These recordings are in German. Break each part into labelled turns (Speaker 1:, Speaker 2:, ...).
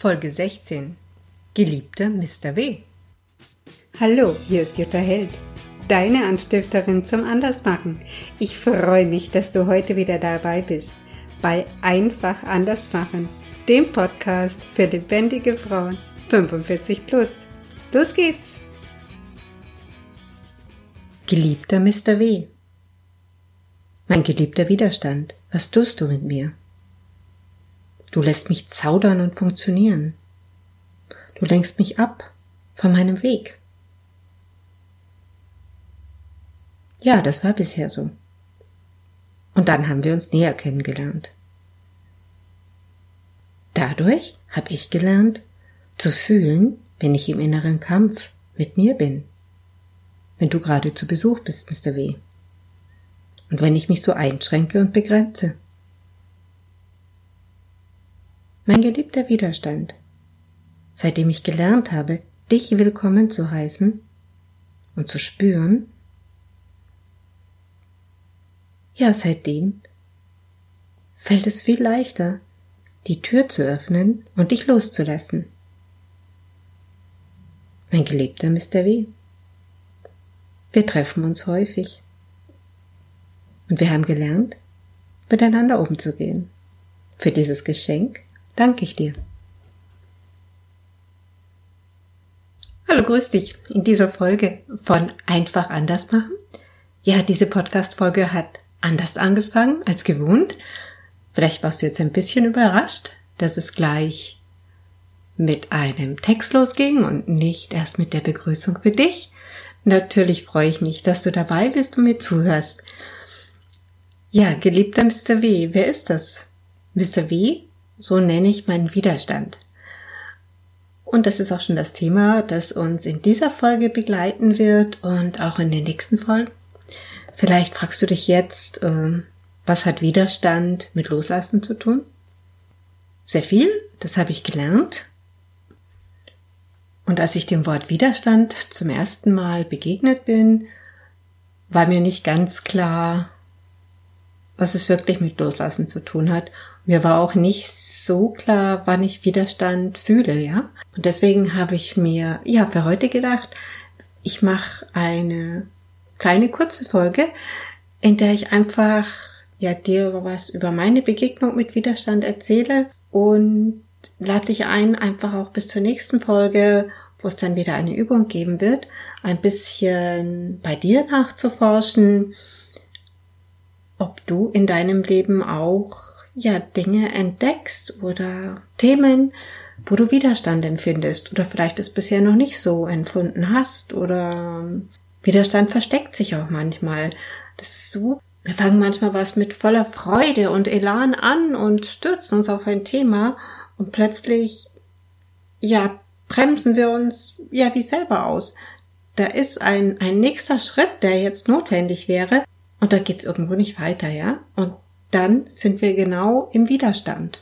Speaker 1: Folge 16. Geliebter Mr. W. Hallo, hier ist Jutta Held, deine Anstifterin zum Andersmachen. Ich freue mich, dass du heute wieder dabei bist bei Einfach Andersmachen, dem Podcast für lebendige Frauen 45 plus. Los geht's! Geliebter Mr. W. Mein geliebter Widerstand, was tust du mit mir? Du lässt mich zaudern und funktionieren. Du lenkst mich ab von meinem Weg. Ja, das war bisher so. Und dann haben wir uns näher kennengelernt. Dadurch habe ich gelernt zu fühlen, wenn ich im inneren Kampf mit mir bin. Wenn du gerade zu Besuch bist, Mr. W. Und wenn ich mich so einschränke und begrenze. Mein geliebter Widerstand, seitdem ich gelernt habe, dich willkommen zu heißen und zu spüren, ja, seitdem fällt es viel leichter, die Tür zu öffnen und dich loszulassen. Mein geliebter Mr. W. Wir treffen uns häufig. Und wir haben gelernt, miteinander umzugehen. Für dieses Geschenk danke ich dir. Hallo, grüß dich in dieser Folge von Einfach anders machen. Ja, diese Podcast-Folge hat anders angefangen als gewohnt. Vielleicht warst du jetzt ein bisschen überrascht, dass es gleich mit einem Text losging und nicht erst mit der Begrüßung für dich. Natürlich freue ich mich, dass du dabei bist und mir zuhörst. Ja, geliebter Mr. W, wer ist das? Mr. W, so nenne ich meinen Widerstand. Und das ist auch schon das Thema, das uns in dieser Folge begleiten wird und auch in den nächsten Folgen. Vielleicht fragst du dich jetzt, äh, was hat Widerstand mit Loslassen zu tun? Sehr viel, das habe ich gelernt. Und als ich dem Wort Widerstand zum ersten Mal begegnet bin, war mir nicht ganz klar, was es wirklich mit Loslassen zu tun hat. Mir war auch nicht so klar, wann ich Widerstand fühle, ja. Und deswegen habe ich mir, ja, für heute gedacht, ich mache eine kleine kurze Folge, in der ich einfach ja dir was über meine Begegnung mit Widerstand erzähle und lade dich ein, einfach auch bis zur nächsten Folge, wo es dann wieder eine Übung geben wird, ein bisschen bei dir nachzuforschen, ob du in deinem Leben auch ja Dinge entdeckst oder Themen, wo du Widerstand empfindest oder vielleicht es bisher noch nicht so empfunden hast oder Widerstand versteckt sich auch manchmal. Das ist so. Wir fangen manchmal was mit voller Freude und Elan an und stürzen uns auf ein Thema und plötzlich, ja, bremsen wir uns ja wie selber aus. Da ist ein, ein nächster Schritt, der jetzt notwendig wäre und da geht's irgendwo nicht weiter, ja? Und dann sind wir genau im Widerstand.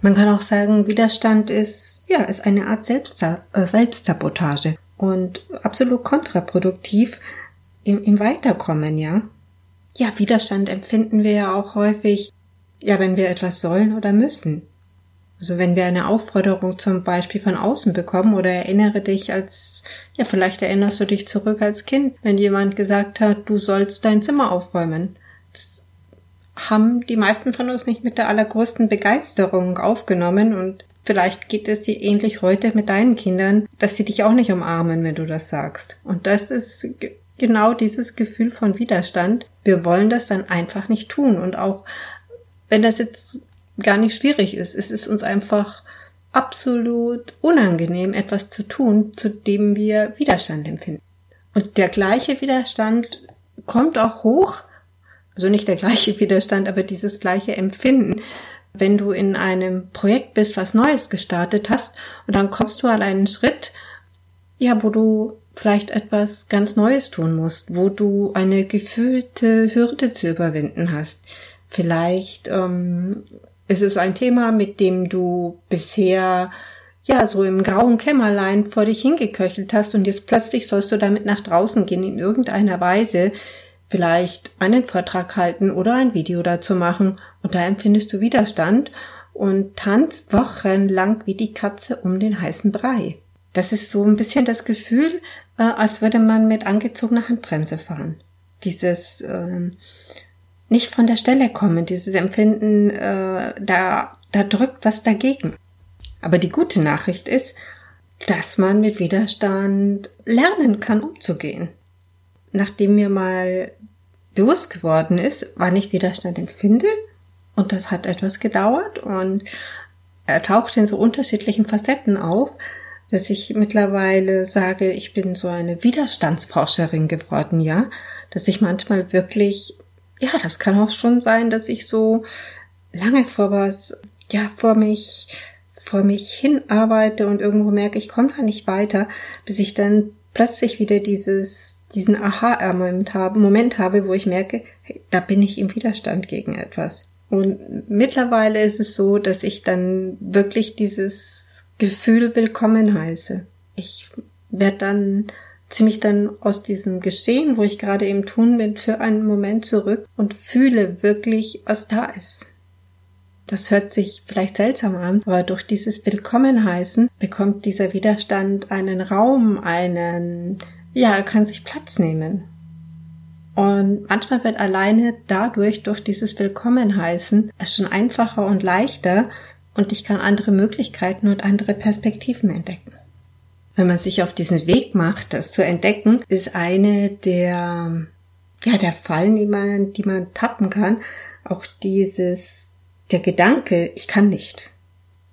Speaker 1: Man kann auch sagen, Widerstand ist, ja, ist eine Art Selbstsab äh, Selbstsabotage und absolut kontraproduktiv im, im Weiterkommen, ja. Ja, Widerstand empfinden wir ja auch häufig, ja, wenn wir etwas sollen oder müssen. Also wenn wir eine Aufforderung zum Beispiel von außen bekommen oder erinnere dich als, ja, vielleicht erinnerst du dich zurück als Kind, wenn jemand gesagt hat, du sollst dein Zimmer aufräumen. Das haben die meisten von uns nicht mit der allergrößten Begeisterung aufgenommen und Vielleicht geht es dir ähnlich heute mit deinen Kindern, dass sie dich auch nicht umarmen, wenn du das sagst. Und das ist genau dieses Gefühl von Widerstand. Wir wollen das dann einfach nicht tun. Und auch wenn das jetzt gar nicht schwierig ist, es ist uns einfach absolut unangenehm, etwas zu tun, zu dem wir Widerstand empfinden. Und der gleiche Widerstand kommt auch hoch, also nicht der gleiche Widerstand, aber dieses gleiche Empfinden, wenn du in einem Projekt bist, was Neues gestartet hast und dann kommst du an einen Schritt, ja, wo du vielleicht etwas ganz Neues tun musst, wo du eine gefühlte Hürde zu überwinden hast. Vielleicht ähm, ist es ein Thema, mit dem du bisher ja so im grauen Kämmerlein vor dich hingeköchelt hast und jetzt plötzlich sollst du damit nach draußen gehen in irgendeiner Weise, vielleicht einen Vortrag halten oder ein Video dazu machen und da empfindest du Widerstand und tanzt wochenlang wie die Katze um den heißen Brei. Das ist so ein bisschen das Gefühl, äh, als würde man mit angezogener Handbremse fahren. Dieses äh, nicht von der Stelle kommen, dieses Empfinden, äh, da, da drückt was dagegen. Aber die gute Nachricht ist, dass man mit Widerstand lernen kann, umzugehen. Nachdem mir mal bewusst geworden ist, wann ich Widerstand empfinde, und das hat etwas gedauert und er taucht in so unterschiedlichen Facetten auf, dass ich mittlerweile sage, ich bin so eine Widerstandsforscherin geworden, ja, dass ich manchmal wirklich, ja, das kann auch schon sein, dass ich so lange vor was, ja, vor mich vor mich hin arbeite und irgendwo merke, ich komme da nicht weiter, bis ich dann plötzlich wieder dieses, diesen Aha-Moment habe, Moment habe, wo ich merke, hey, da bin ich im Widerstand gegen etwas. Und mittlerweile ist es so, dass ich dann wirklich dieses Gefühl willkommen heiße. Ich werde dann ziemlich dann aus diesem Geschehen, wo ich gerade im Tun bin, für einen Moment zurück und fühle wirklich, was da ist. Das hört sich vielleicht seltsam an, aber durch dieses Willkommenheißen bekommt dieser Widerstand einen Raum, einen, ja, er kann sich Platz nehmen. Und manchmal wird alleine dadurch, durch dieses Willkommenheißen, es schon einfacher und leichter und ich kann andere Möglichkeiten und andere Perspektiven entdecken. Wenn man sich auf diesen Weg macht, das zu entdecken, ist eine der, ja, der Fallen, die man, die man tappen kann, auch dieses der Gedanke, ich kann nicht.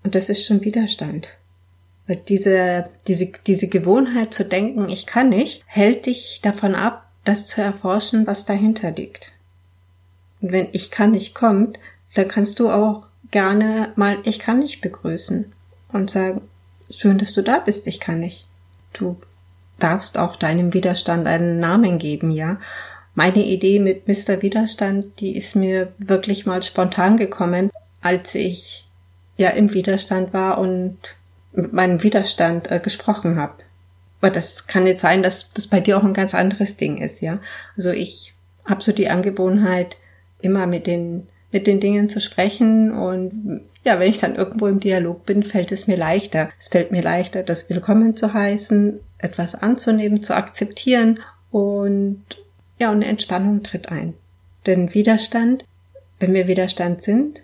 Speaker 1: Und das ist schon Widerstand. Weil diese, diese, diese Gewohnheit zu denken, ich kann nicht, hält dich davon ab, das zu erforschen, was dahinter liegt. Und wenn ich kann nicht kommt, dann kannst du auch gerne mal ich kann nicht begrüßen und sagen, schön, dass du da bist, ich kann nicht. Du darfst auch deinem Widerstand einen Namen geben, ja meine Idee mit Mr. Widerstand, die ist mir wirklich mal spontan gekommen, als ich ja im Widerstand war und mit meinem Widerstand äh, gesprochen habe. Aber das kann jetzt sein, dass das bei dir auch ein ganz anderes Ding ist, ja. Also ich habe so die Angewohnheit, immer mit den mit den Dingen zu sprechen und ja, wenn ich dann irgendwo im Dialog bin, fällt es mir leichter. Es fällt mir leichter, das willkommen zu heißen, etwas anzunehmen, zu akzeptieren und ja, und Entspannung tritt ein. Denn Widerstand, wenn wir Widerstand sind,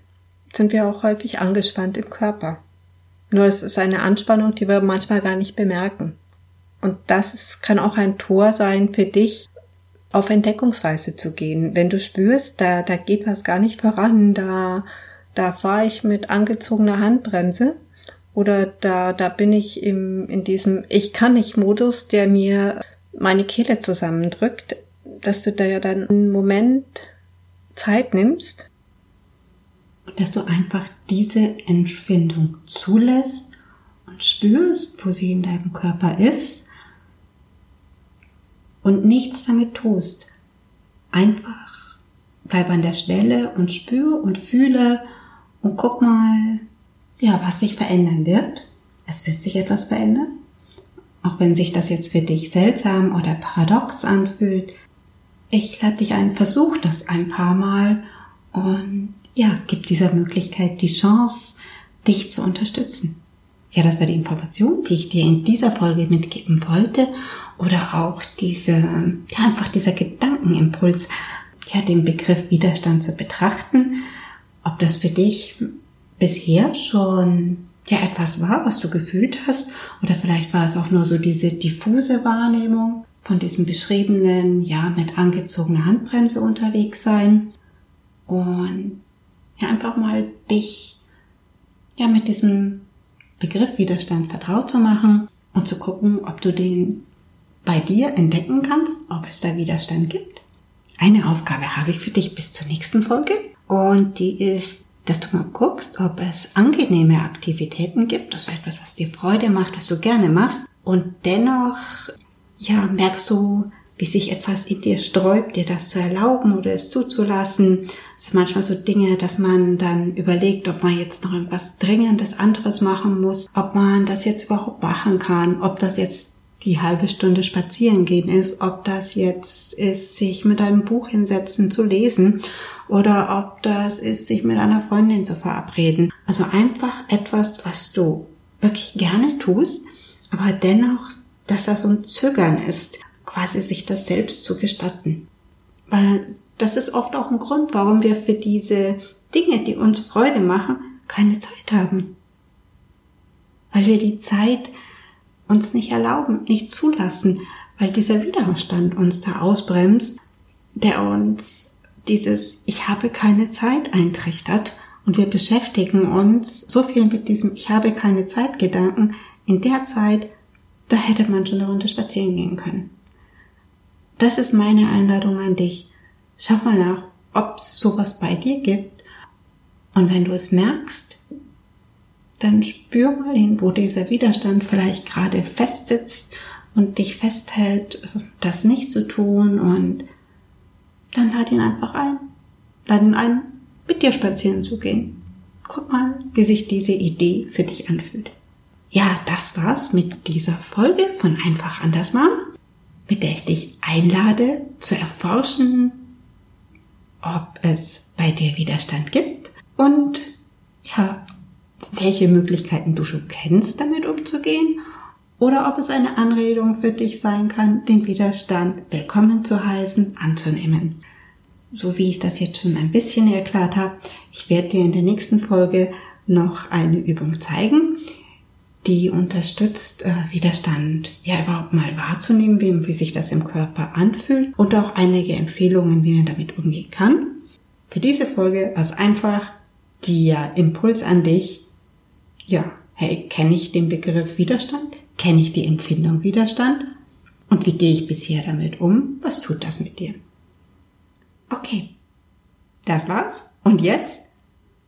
Speaker 1: sind wir auch häufig angespannt im Körper. Nur es ist eine Anspannung, die wir manchmal gar nicht bemerken. Und das ist, kann auch ein Tor sein für dich, auf Entdeckungsreise zu gehen. Wenn du spürst, da, da geht was gar nicht voran, da, da fahre ich mit angezogener Handbremse oder da, da bin ich im, in diesem Ich kann nicht Modus, der mir meine Kehle zusammendrückt, dass du da ja dann einen Moment Zeit nimmst.
Speaker 2: Dass du einfach diese Empfindung zulässt und spürst, wo sie in deinem Körper ist und nichts damit tust. Einfach bleib an der Stelle und spür und fühle und guck mal, ja, was sich verändern wird. Es wird sich etwas verändern. Auch wenn sich das jetzt für dich seltsam oder paradox anfühlt, ich lade dich ein, versuch das ein paar Mal und ja, gib dieser Möglichkeit die Chance, dich zu unterstützen. Ja, das war die Information, die ich dir in dieser Folge mitgeben wollte. Oder auch diese, ja, einfach dieser Gedankenimpuls, ja, den Begriff Widerstand zu betrachten. Ob das für dich bisher schon, ja, etwas war, was du gefühlt hast. Oder vielleicht war es auch nur so diese diffuse Wahrnehmung von diesem beschriebenen, ja, mit angezogener Handbremse unterwegs sein und ja, einfach mal dich, ja, mit diesem Begriff Widerstand vertraut zu machen und zu gucken, ob du den bei dir entdecken kannst, ob es da Widerstand gibt. Eine Aufgabe habe ich für dich bis zur nächsten Folge und die ist, dass du mal guckst, ob es angenehme Aktivitäten gibt, also etwas, was dir Freude macht, was du gerne machst und dennoch ja, merkst du, wie sich etwas in dir sträubt, dir das zu erlauben oder es zuzulassen. Es sind manchmal so Dinge, dass man dann überlegt, ob man jetzt noch irgendwas Dringendes anderes machen muss, ob man das jetzt überhaupt machen kann, ob das jetzt die halbe Stunde spazieren gehen ist, ob das jetzt ist, sich mit einem Buch hinsetzen zu lesen oder ob das ist, sich mit einer Freundin zu verabreden. Also einfach etwas, was du wirklich gerne tust, aber dennoch, dass da so ein Zögern ist, quasi sich das selbst zu gestatten. Weil das ist oft auch ein Grund, warum wir für diese Dinge, die uns Freude machen, keine Zeit haben. Weil wir die Zeit uns nicht erlauben, nicht zulassen, weil dieser Widerstand uns da ausbremst, der uns dieses Ich habe keine Zeit eintrichtert und wir beschäftigen uns so viel mit diesem Ich habe keine Zeit Gedanken. In der Zeit, da hätte man schon darunter spazieren gehen können. Das ist meine Einladung an dich. Schau mal nach, ob es sowas bei dir gibt. Und wenn du es merkst, dann spür mal hin, wo dieser Widerstand vielleicht gerade festsitzt und dich festhält, das nicht zu tun und dann lad ihn einfach ein. Lad ihn ein, mit dir spazieren zu gehen. Guck mal, wie sich diese Idee für dich anfühlt. Ja, das war's mit dieser Folge von Einfach anders machen, mit der ich dich einlade zu erforschen, ob es bei dir Widerstand gibt und ja, welche Möglichkeiten du schon kennst, damit umzugehen oder ob es eine Anregung für dich sein kann, den Widerstand willkommen zu heißen, anzunehmen. So wie ich das jetzt schon ein bisschen erklärt habe, ich werde dir in der nächsten Folge noch eine Übung zeigen, die unterstützt, äh, Widerstand ja überhaupt mal wahrzunehmen, wie, wie sich das im Körper anfühlt und auch einige Empfehlungen, wie man damit umgehen kann. Für diese Folge war es einfach der Impuls an dich, ja, hey, kenne ich den Begriff Widerstand? Kenne ich die Empfindung Widerstand? Und wie gehe ich bisher damit um? Was tut das mit dir? Okay, das war's. Und jetzt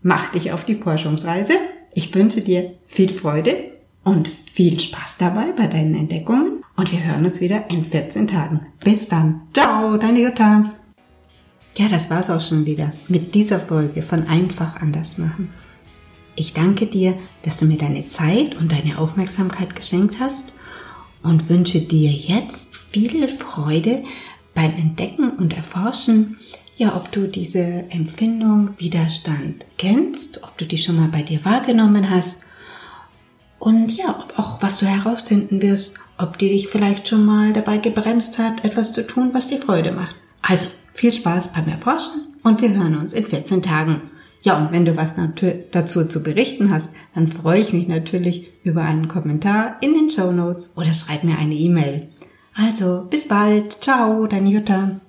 Speaker 2: mach dich auf die Forschungsreise. Ich wünsche dir viel Freude und viel Spaß dabei bei deinen Entdeckungen. Und wir hören uns wieder in 14 Tagen. Bis dann. Ciao, deine Jutta. Ja, das war's auch schon wieder mit dieser Folge von Einfach anders machen. Ich danke dir, dass du mir deine Zeit und deine Aufmerksamkeit geschenkt hast und wünsche dir jetzt viel Freude beim Entdecken und Erforschen, ja, ob du diese Empfindung Widerstand kennst, ob du die schon mal bei dir wahrgenommen hast und ja, ob auch was du herausfinden wirst, ob die dich vielleicht schon mal dabei gebremst hat, etwas zu tun, was dir Freude macht. Also viel Spaß beim Erforschen und wir hören uns in 14 Tagen. Ja, und wenn du was dazu zu berichten hast, dann freue ich mich natürlich über einen Kommentar in den Show Notes oder schreib mir eine E-Mail. Also, bis bald. Ciao, deine Jutta.